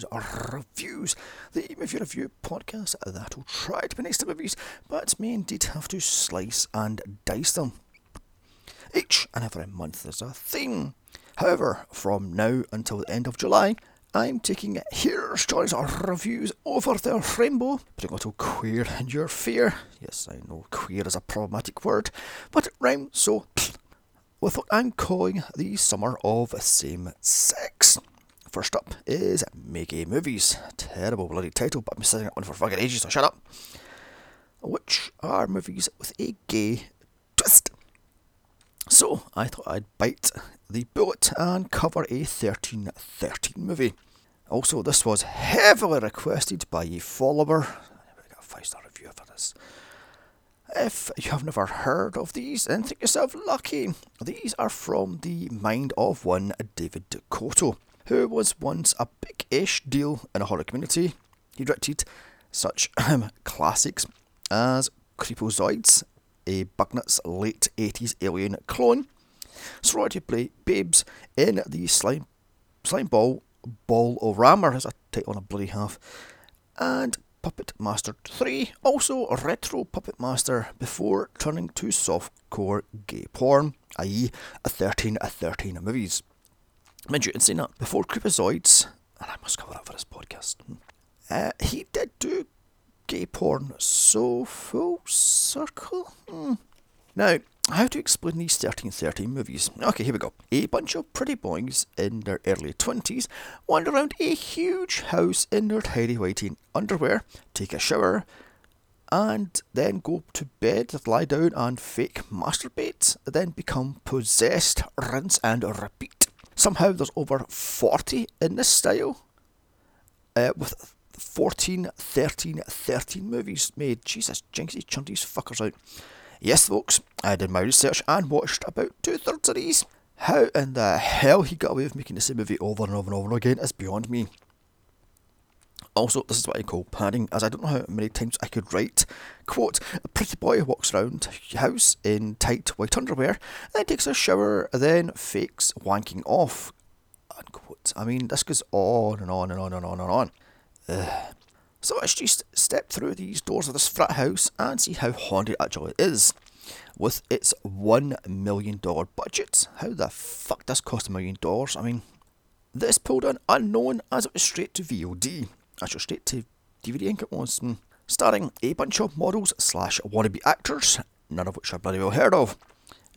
Johnny's Reviews, the movie review podcast that'll try to be next to movies, but may indeed have to slice and dice them. Each and every month there's a theme. However, from now until the end of July, I'm taking Here's Johnny's Reviews over the rainbow, putting a little queer in your fear. Yes, I know queer is a problematic word, but it rhymes so with what I'm calling the summer of same sex. First up is Make Movies. Terrible bloody title, but I've been setting up one for fucking ages, so shut up. Which are movies with a gay twist. So I thought I'd bite the bullet and cover a 1313 movie. Also, this was heavily requested by a follower. I got a five star review for this. If you have never heard of these, then think yourself lucky. These are from the mind of one David DeCoteau, who was once a big-ish deal in a horror community. He directed such um, classics as Creepozoids, a Bugnut's late 80s alien clone, Sorority Play Babes in the Slime, slime Ball Bowl-O-Rama has a title on a bloody half, and Puppet Master 3, also retro Puppet Master before turning to softcore gay porn, i.e., a 13 a 13 movies. Mind you, in saying that, before Creepozoids, and I must cover that for this podcast, uh, he did do gay porn, so full circle. Hmm. Now, how to explain these 1313 movies? Okay, here we go. A bunch of pretty boys in their early 20s wander around a huge house in their tidy whitey underwear, take a shower, and then go to bed, lie down and fake masturbate, then become possessed, rinse and repeat. Somehow there's over 40 in this style, uh, with 14, 13, 13 movies made. Jesus, Jinxie, chunk these fuckers out. Yes, folks, I did my research and watched about two thirds of these. How in the hell he got away with making the same movie over and over and over again is beyond me. Also, this is what I call padding, as I don't know how many times I could write. Quote, a pretty boy walks around house in tight white underwear, then takes a shower, then fakes wanking off. Unquote. I mean, this goes on and on and on and on and on. Ugh. So let's just step through these doors of this frat house and see how haunted actually is. With its $1 million budget, how the fuck does cost a million dollars? I mean, this pulled an unknown as it was straight to VOD. Actually, straight to DVD, I think it was. Starring a bunch of models slash wannabe actors, none of which I've bloody well heard of.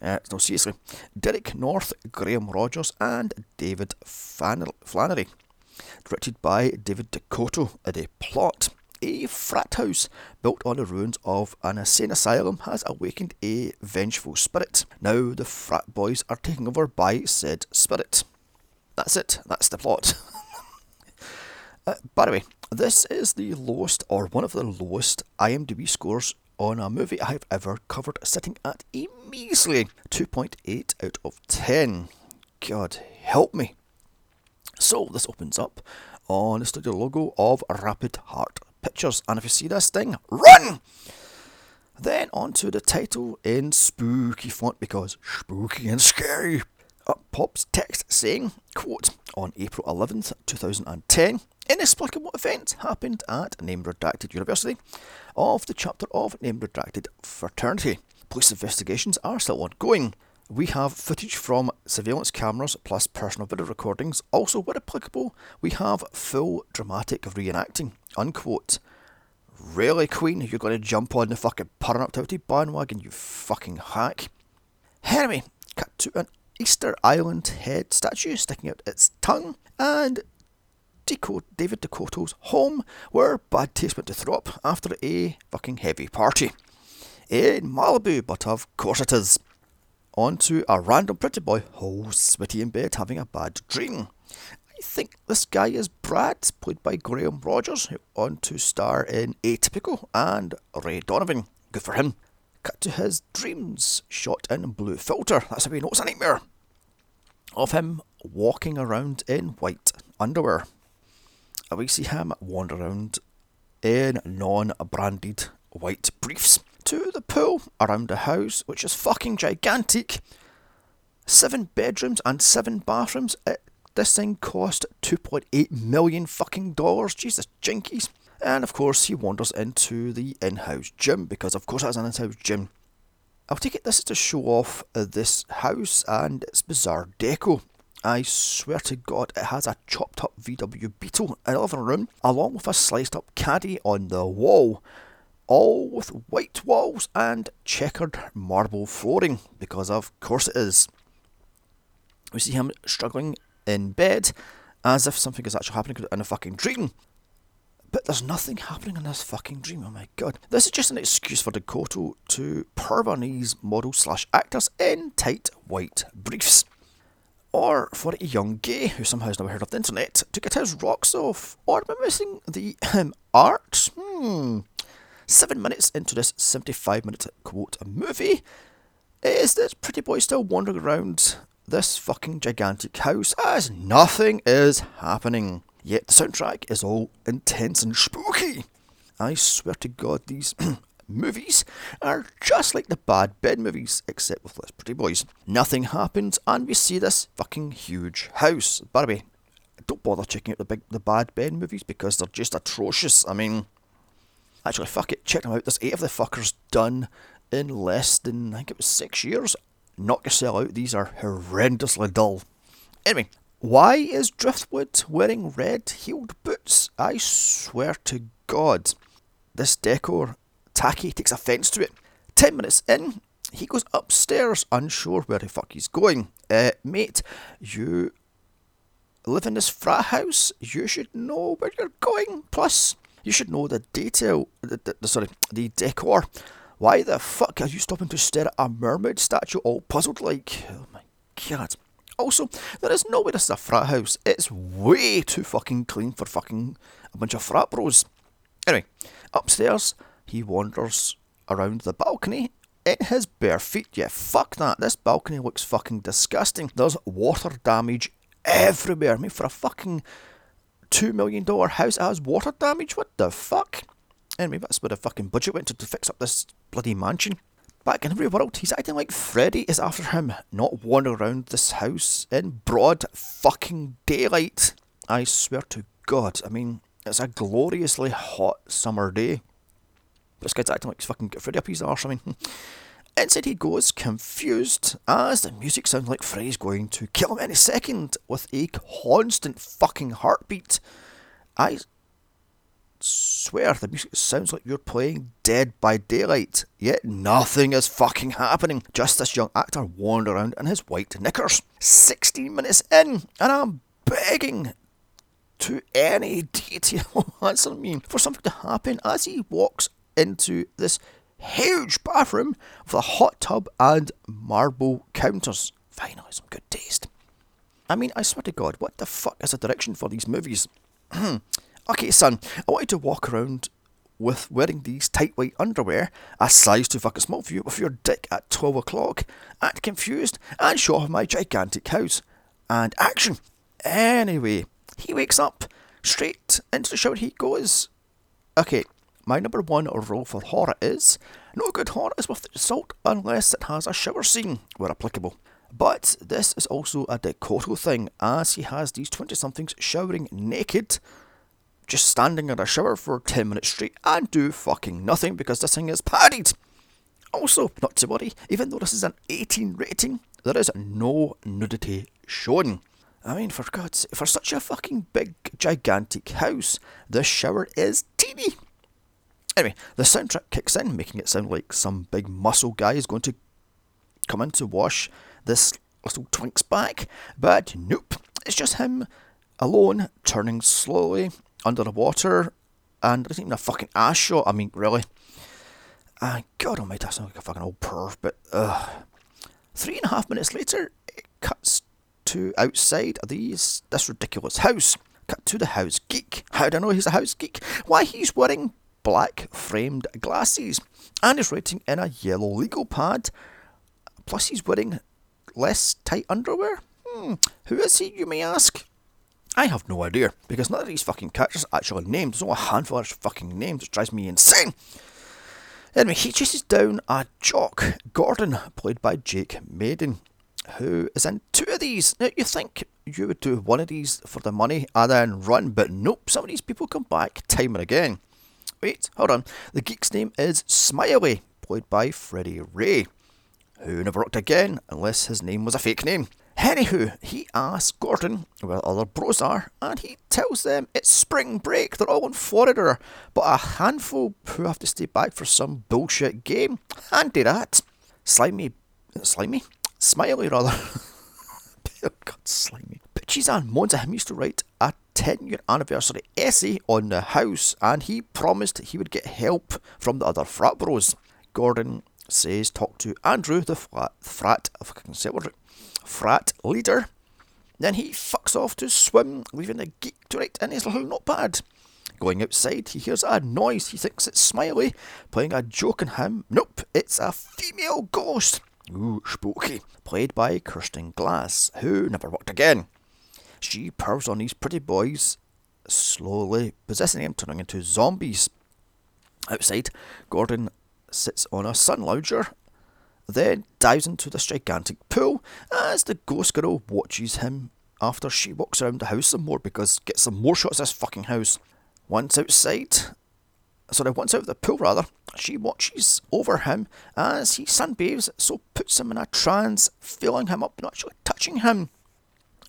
Uh, no, seriously. Derek North, Graham Rogers, and David Flannery directed by David DeCoteau. The plot a frat house built on the ruins of an insane asylum has awakened a vengeful spirit. Now the frat boys are taken over by said spirit. That's it, that's the plot. uh, by the way, this is the lowest, or one of the lowest, IMDb scores on a movie I've ever covered, sitting at a measly 2.8 out of 10. God help me. So this opens up on the studio logo of Rapid Heart Pictures. And if you see this thing, run! Then onto the title in spooky font because spooky and scary. Up pops text saying, quote, on April 11th, 2010, inexplicable event happened at Name Redacted University of the chapter of Name Redacted Fraternity. Police investigations are still ongoing. We have footage from surveillance cameras plus personal video recordings. Also, where applicable, we have full dramatic reenacting. Unquote. Really, Queen? You're going to jump on the fucking pornography bandwagon, you fucking hack? Anyway, cut to an Easter Island head statue sticking out its tongue, and David DeCoteau's home, where bad taste went to throw up after a fucking heavy party. In Malibu, but of course it is on to a random pretty boy who's sweaty in bed having a bad dream. I think this guy is Brad, played by Graham Rogers, who on to star in Atypical and Ray Donovan. Good for him. Cut to his dreams, shot in blue filter. That's how we know it's a nightmare. Of him walking around in white underwear. And we see him wander around in non branded white briefs to the pool around the house, which is fucking gigantic. Seven bedrooms and seven bathrooms. It this thing cost 2.8 million fucking dollars. Jesus, jinkies. And of course, he wanders into the in house gym because, of course, it has an in house gym. I'll take it this is to show off uh, this house and its bizarre deco. I swear to God, it has a chopped up VW Beetle in the living room, along with a sliced up caddy on the wall, all with white walls and checkered marble flooring, because of course it is. We see him struggling in bed as if something is actually happening in a fucking dream. But there's nothing happening in this fucking dream, oh my god. This is just an excuse for DeCoteau to Purvanese models slash actors in tight white briefs. Or for a young gay who somehow has never heard of the internet to get his rocks off. Or am I missing the um, art. Hmm. Seven minutes into this 75 minute quote movie, is this pretty boy still wandering around this fucking gigantic house as nothing is happening. Yet the soundtrack is all intense and spooky. I swear to God, these movies are just like the bad bed movies, except with less pretty boys. Nothing happens, and we see this fucking huge house. By the way, don't bother checking out the big the bad bed movies because they're just atrocious. I mean, actually, fuck it, check them out. There's eight of the fuckers done in less than I think it was six years. Knock yourself out. These are horrendously dull. Anyway, why is Driftwood wearing red heeled boots? I swear to God, this decor Taki takes offence to it. Ten minutes in, he goes upstairs, unsure where the fuck he's going. Uh, mate, you live in this frat house. You should know where you're going. Plus, you should know the detail. The, the, the sorry, the decor. Why the fuck are you stopping to stare at a mermaid statue, all puzzled like? Oh my god. Also, there is no way this is a frat house. It's way too fucking clean for fucking a bunch of frat bros. Anyway, upstairs, he wanders around the balcony in his bare feet. Yeah, fuck that. This balcony looks fucking disgusting. There's water damage everywhere. I mean, for a fucking $2 million house, it has water damage? What the fuck? Anyway, that's where the fucking budget went to, to fix up this bloody mansion. Back in every world, he's acting like Freddy is after him, not wandering around this house in broad fucking daylight. I swear to God, I mean, it's a gloriously hot summer day. This guy's acting like he's fucking Freddy up his arse. I mean, inside he goes, confused, as the music sounds like Freddy's going to kill him any second with a constant fucking heartbeat. I swear the music sounds like you're playing Dead by Daylight, yet nothing is fucking happening. Just this young actor wandering around in his white knickers. 16 minutes in, and I'm begging to any detail answer me for something to happen as he walks into this huge bathroom with a hot tub and marble counters. Finally, some good taste. I mean, I swear to God, what the fuck is the direction for these movies? okay, son, I want you to walk around with wearing these tight white underwear, a size too fucking small for you, with your dick at 12 o'clock, act confused, and show off my gigantic house. And action! Anyway, he wakes up, straight into the shower he goes. Okay, my number one rule for horror is no good horror is worth the salt unless it has a shower scene where applicable. But this is also a DeCoteau thing, as he has these 20 somethings showering naked, just standing in a shower for 10 minutes straight and do fucking nothing because this thing is padded. Also, not to worry, even though this is an 18 rating, there is no nudity shown. I mean, for God's sake, for such a fucking big, gigantic house, this shower is teeny. Anyway, the soundtrack kicks in, making it sound like some big muscle guy is going to come in to wash this little twink's back, but nope, it's just him alone, turning slowly under the water, and there's even a fucking ass shot. I mean, really. Uh, God almighty, I sound like a fucking old perv, but uh, three and a half minutes later, it cuts to outside these this ridiculous house. Cut to the house geek. How do I know he's a house geek? Why, he's wearing black framed glasses and is writing in a yellow legal pad. Plus, he's wearing less tight underwear. Hmm, who is he, you may ask? I have no idea, because none of these fucking characters are actually named. There's only a handful of fucking names, which drives me insane. Anyway, he chases down a jock, Gordon, played by Jake Maiden, who is in two of these. Now, you think you would do one of these for the money and then run, but nope, some of these people come back time and again. Wait, hold on. The geek's name is Smiley, played by Freddie Ray, who never worked again unless his name was a fake name. Anywho, he asks Gordon where other bros are, and he tells them it's spring break, they're all in Florida, but a handful who have to stay back for some bullshit game. Handy that. Slimy. Slimy? Smiley, rather. oh, God, slimy. Bitches and moans at him used to write a 10 year anniversary essay on the house, and he promised he would get help from the other frat bros. Gordon says talk to Andrew, the frat, frat, fucking say frat leader. Then he fucks off to swim, leaving the geek to write in his little notepad. Going outside, he hears a noise. He thinks it's Smiley playing a joke on him. Nope, it's a female ghost. Ooh, spooky. Played by Kirsten Glass, who never worked again. She purrs on these pretty boys, slowly possessing them, turning into zombies. Outside, Gordon sits on a sun lounger then dives into this gigantic pool as the ghost girl watches him after she walks around the house some more because gets some more shots of this fucking house. Once outside, sorry, once out of the pool rather, she watches over him as he sunbathes, so puts him in a trance, filling him up, not actually touching him.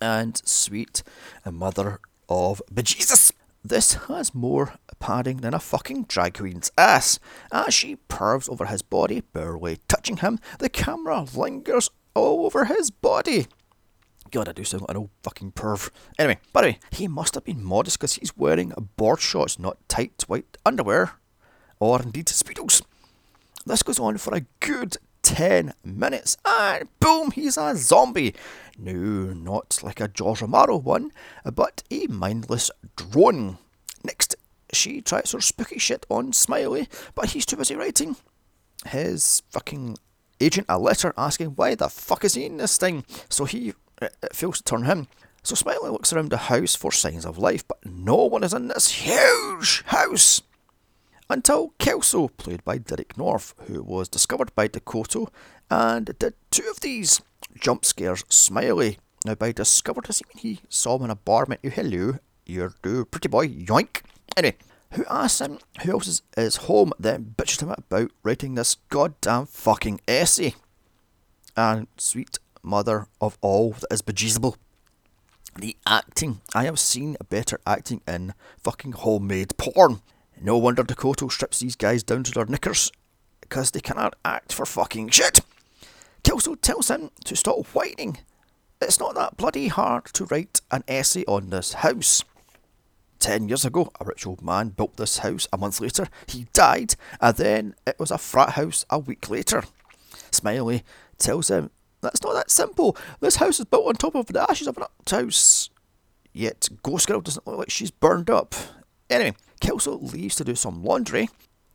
And sweet mother of bejesus, this has more padding than a fucking drag queen's ass. As she pervs over his body, barely touching him, the camera lingers all over his body. God, I do sound like an old fucking perv. Anyway, by the way, he must have been modest because he's wearing board shorts, not tight white underwear, or indeed speedos. This goes on for a good 10 minutes, and boom, he's a zombie. No, not like a George Romero one, but a mindless drone. She tries her spooky shit on Smiley, but he's too busy writing his fucking agent a letter asking why the fuck is he in this thing. So he it, it feels to turn him. So Smiley looks around the house for signs of life, but no one is in this huge house. Until Kelso, played by Derek North, who was discovered by DeCoteau and did two of these jump scares Smiley. Now, by discovered, does he mean he saw him in a bar, meant you, hello, you're do pretty boy, yoink. Anyway, who asks him who else is, is home, then bitches him about writing this goddamn fucking essay. And sweet mother of all that is bejeezable. The acting. I have seen better acting in fucking homemade porn. No wonder DeCoteau strips these guys down to their knickers, because they cannot act for fucking shit. Kelso tells him to stop whining. It's not that bloody hard to write an essay on this house. Ten years ago, a rich old man built this house. A month later, he died, and then it was a frat house a week later. Smiley tells him that's not that simple. This house is built on top of the ashes of an old house. Yet Ghost Girl doesn't look like she's burned up. Anyway, Kelso leaves to do some laundry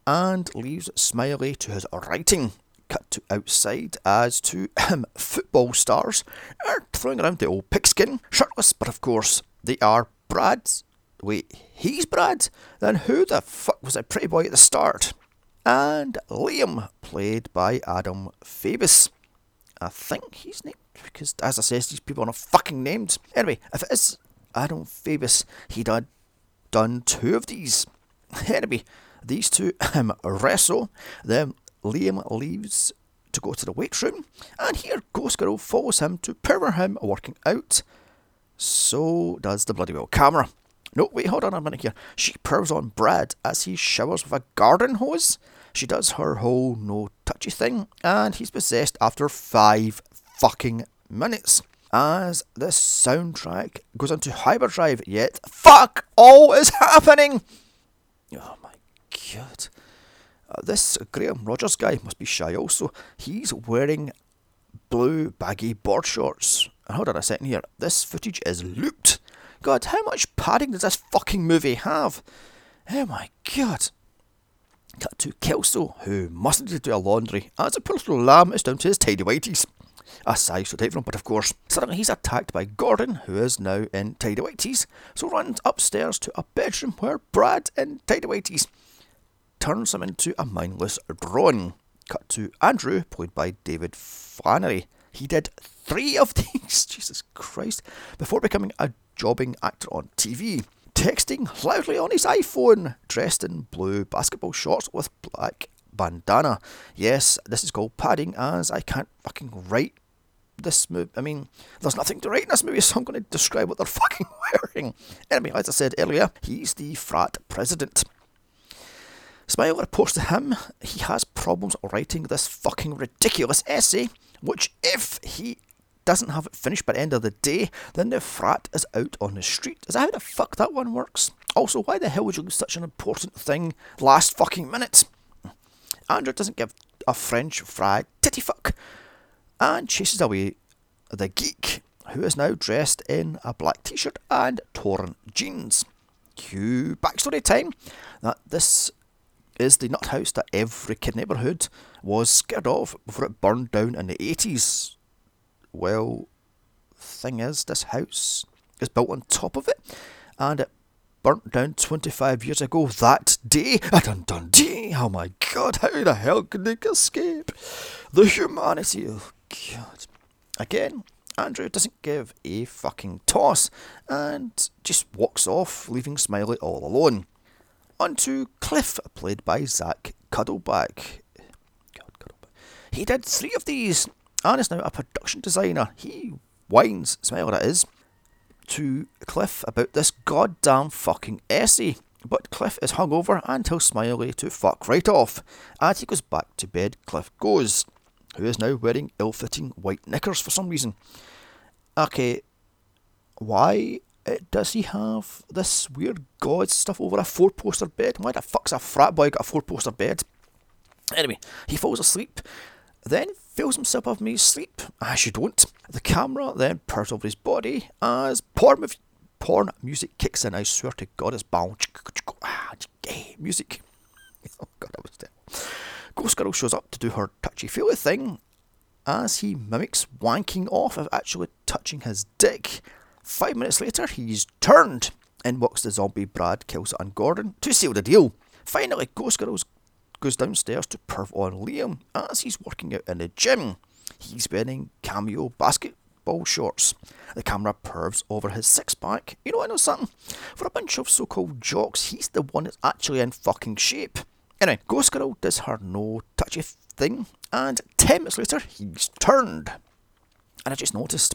and leaves Smiley to his writing. Cut to outside as two um, football stars are throwing around the old pigskin, shirtless, but of course they are Brad's Wait, he's Brad? Then who the fuck was that pretty boy at the start? And Liam, played by Adam Fabus. I think he's named because, as I said, these people are not fucking named. Anyway, if it is Adam Fabus, he'd had done two of these. Anyway, these two um, wrestle. Then Liam leaves to go to the weight room, and here Ghost Girl follows him to power him working out. So does the bloody well camera. No, wait, hold on a minute here. She purrs on Brad as he showers with a garden hose. She does her whole no touchy thing, and he's possessed after five fucking minutes. As the soundtrack goes into hyperdrive, yet fuck all is happening. Oh my god. Uh, this Graham Rogers guy must be shy also. He's wearing blue baggy board shorts. Hold on a second here. This footage is looped. God, how much padding does this fucking movie have? Oh my god. Cut to Kelso, who mustn't do a laundry, as a poor little lamb is down to his tidy whities. A sigh to take from, but of course, suddenly he's attacked by Gordon, who is now in tidy whities, so runs upstairs to a bedroom where Brad in tidy whities turns him into a mindless drone. Cut to Andrew, played by David Flannery. He did three of these, Jesus Christ, before becoming a jobbing actor on TV. Texting loudly on his iPhone, dressed in blue basketball shorts with black bandana. Yes, this is called padding, as I can't fucking write this movie. I mean, there's nothing to write in this movie, so I'm going to describe what they're fucking wearing. Anyway, as I said earlier, he's the frat president. Smile reports to him he has problems writing this fucking ridiculous essay, which, if he doesn't have it finished by the end of the day, then the frat is out on the street. Is that how the fuck that one works? Also, why the hell would you do such an important thing last fucking minute? Andrew doesn't give a French fry titty fuck and chases away the geek, who is now dressed in a black t shirt and torn jeans. Cue backstory time that this is the nut house that every kid neighbourhood was scared of before it burned down in the 80s. Well, thing is, this house is built on top of it, and it burnt down 25 years ago that day. Ah, dun dun dee! Oh my god, how the hell could they escape? The humanity, oh god. Again, Andrew doesn't give a fucking toss and just walks off, leaving Smiley all alone. On to Cliff, played by Zach Cuddleback. God, Cuddleback. He did three of these and is now a production designer. He whines, Smiley that is, to Cliff about this goddamn fucking essay. But Cliff is hungover and tells Smiley to fuck right off. As he goes back to bed, Cliff goes, who is now wearing ill fitting white knickers for some reason. Okay, why uh, does he have this weird god stuff over a four poster bed? Why the fuck's a frat boy got a four poster bed? Anyway, he falls asleep, then feels himself off me sleep, as you don't. The camera then purrs over his body as porn, porn music kicks in. I swear to God, it's bound. Ah, music. Oh God, that was dead. Ghost Girl shows up to do her touchy feely thing as he mimics wanking off of actually touching his dick. Five minutes later, he's turned. In walks the zombie Brad, Kelso, and Gordon to seal the deal. Finally, Ghost Girl goes downstairs to perv on Liam as he's working out in the gym. He's wearing cameo basketball shorts. The camera pervs over his six pack. You know, I know something. For a bunch of so called jocks, he's the one that's actually in fucking shape. Anyway, Ghost Girl does her no touchy thing, and 10 minutes later, he's turned. And I just noticed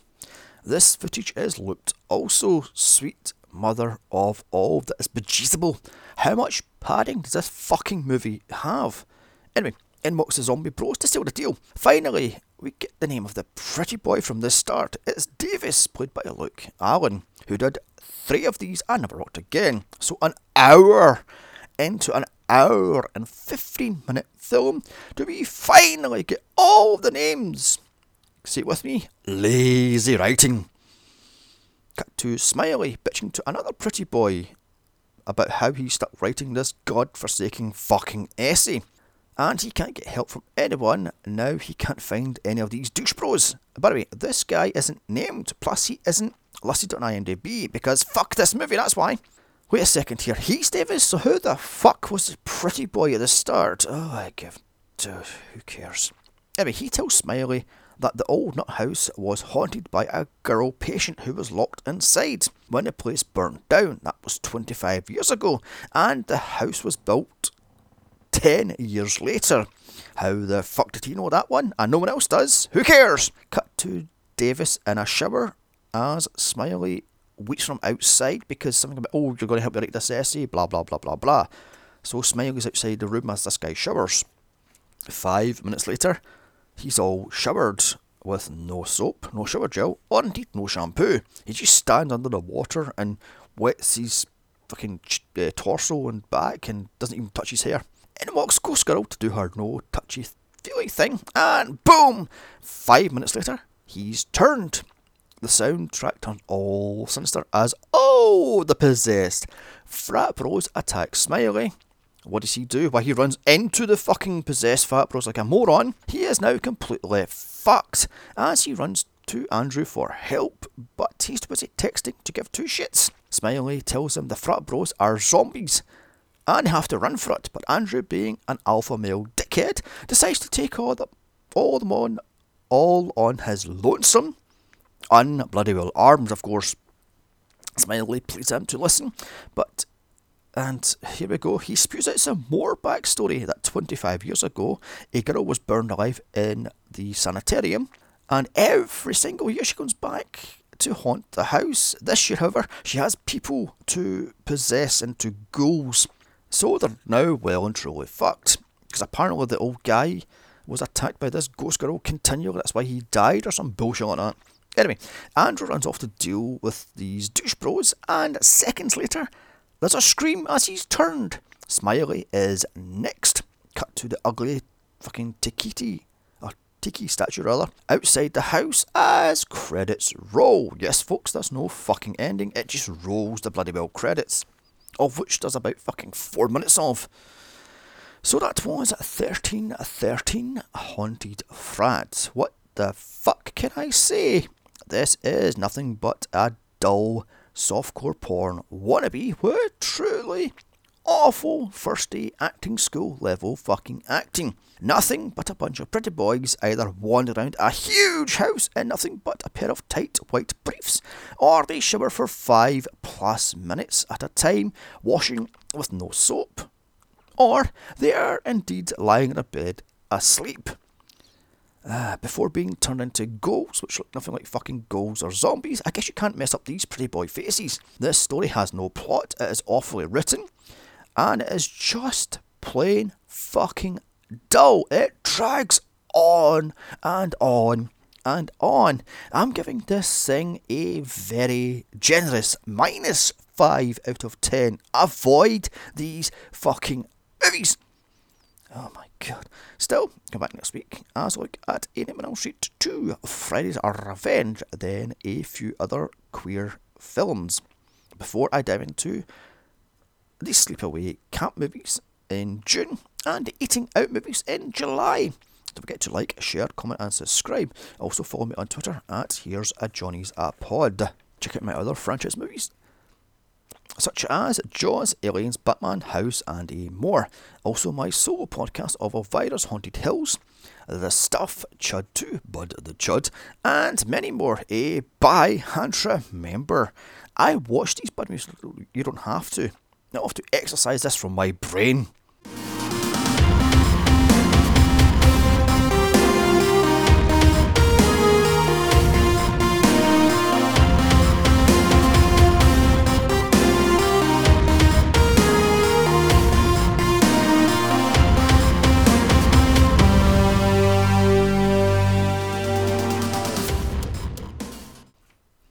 this footage is looped. Also, sweet mother of all that is bejeezable. How much padding does this fucking movie have? Anyway, in walks the zombie bros to seal the deal. Finally, we get the name of the pretty boy from the start. It's Davis, played by Luke Allen, who did three of these and never rocked again. So an hour into an hour and 15 minute film do we finally get all the names. Say it with me lazy writing. Cut to Smiley bitching to another pretty boy about how he stuck writing this god-forsaking fucking essay. And he can't get help from anyone, now he can't find any of these douche bros. By the way, this guy isn't named, plus he isn't listed on IMDb, because fuck this movie, that's why. Wait a second here. He's Davis, so who the fuck was the pretty boy at the start? Oh, I give. Dude, who cares? Anyway, he tells Smiley that the old nut house was haunted by a girl patient who was locked inside when the place burned down. That was 25 years ago, and the house was built 10 years later. How the fuck did he know that one? And no one else does. Who cares? Cut to Davis in a shower as Smiley weeks from outside because something about, oh, you're going to help me write this essay, blah, blah, blah, blah, blah. So Smiley's outside the room as this guy showers. Five minutes later, he's all showered with no soap, no shower gel, or indeed no shampoo. He just stands under the water and wets his fucking uh, torso and back and doesn't even touch his hair. In walks Ghost Girl to do her no touchy feely thing, and boom! Five minutes later, he's turned the soundtrack turns all sinister as Oh, the possessed! Frat Bros attack Smiley. What does he do? Why, he runs into the fucking possessed Frat Bros like a moron. He is now completely fucked as he runs to Andrew for help, but he's busy texting to give two shits. Smiley tells him the Frat Bros are zombies and have to run for it, but Andrew, being an alpha male dickhead, decides to take all, the, all them on all on his lonesome, unbloody well armed, of course. Smiley pleads him to listen, but and here we go. He spews out some more backstory that 25 years ago, a girl was burned alive in the sanitarium, and every single year she comes back to haunt the house. This year, however, she has people to possess into ghouls. So they're now well and truly fucked. Because apparently the old guy was attacked by this ghost girl continually. That's why he died or some bullshit like that. Anyway, Andrew runs off to deal with these douche bros, and seconds later, there's a scream as he's turned. Smiley is next. Cut to the ugly fucking Tikiti, or Tiki statue rather, outside the house as credits roll. Yes, folks, there's no fucking ending. It just rolls the bloody well credits, of which there's about fucking four minutes of. So that was 1313 Haunted Frads. What the fuck can I say? This is nothing but a dull softcore porn wannabe with truly awful first day acting school level fucking acting. Nothing but a bunch of pretty boys either wander around a huge house in nothing but a pair of tight white briefs, or they shower for five plus minutes at a time, washing with no soap, or they are indeed lying in a bed asleep. Uh, before being turned into ghouls, which look nothing like fucking ghouls or zombies, I guess you can't mess up these pretty boy faces. This story has no plot, it is awfully written, and it is just plain fucking dull. It drags on and on and on. I'm giving this thing a very generous minus 5 out of 10. Avoid these fucking movies. Oh my god. Still, come back next week as we look at A Nightmare Street 2, Freddy's Revenge, then a few other queer films. Before I dive into the sleepaway camp movies in June and eating out movies in July. Don't forget to like, share, comment, and subscribe. Also follow me on Twitter at Here's a Johnny's a Pod. Check out my other franchise movies such as Jaws, Aliens, Batman, House, and a more. Also, my solo podcast of Elvira's Haunted Hills, The Stuff, Chud 2, Bud the Chud, and many more. A bye, and remember, I watch these movies, you don't have to. I have to exercise this from my brain.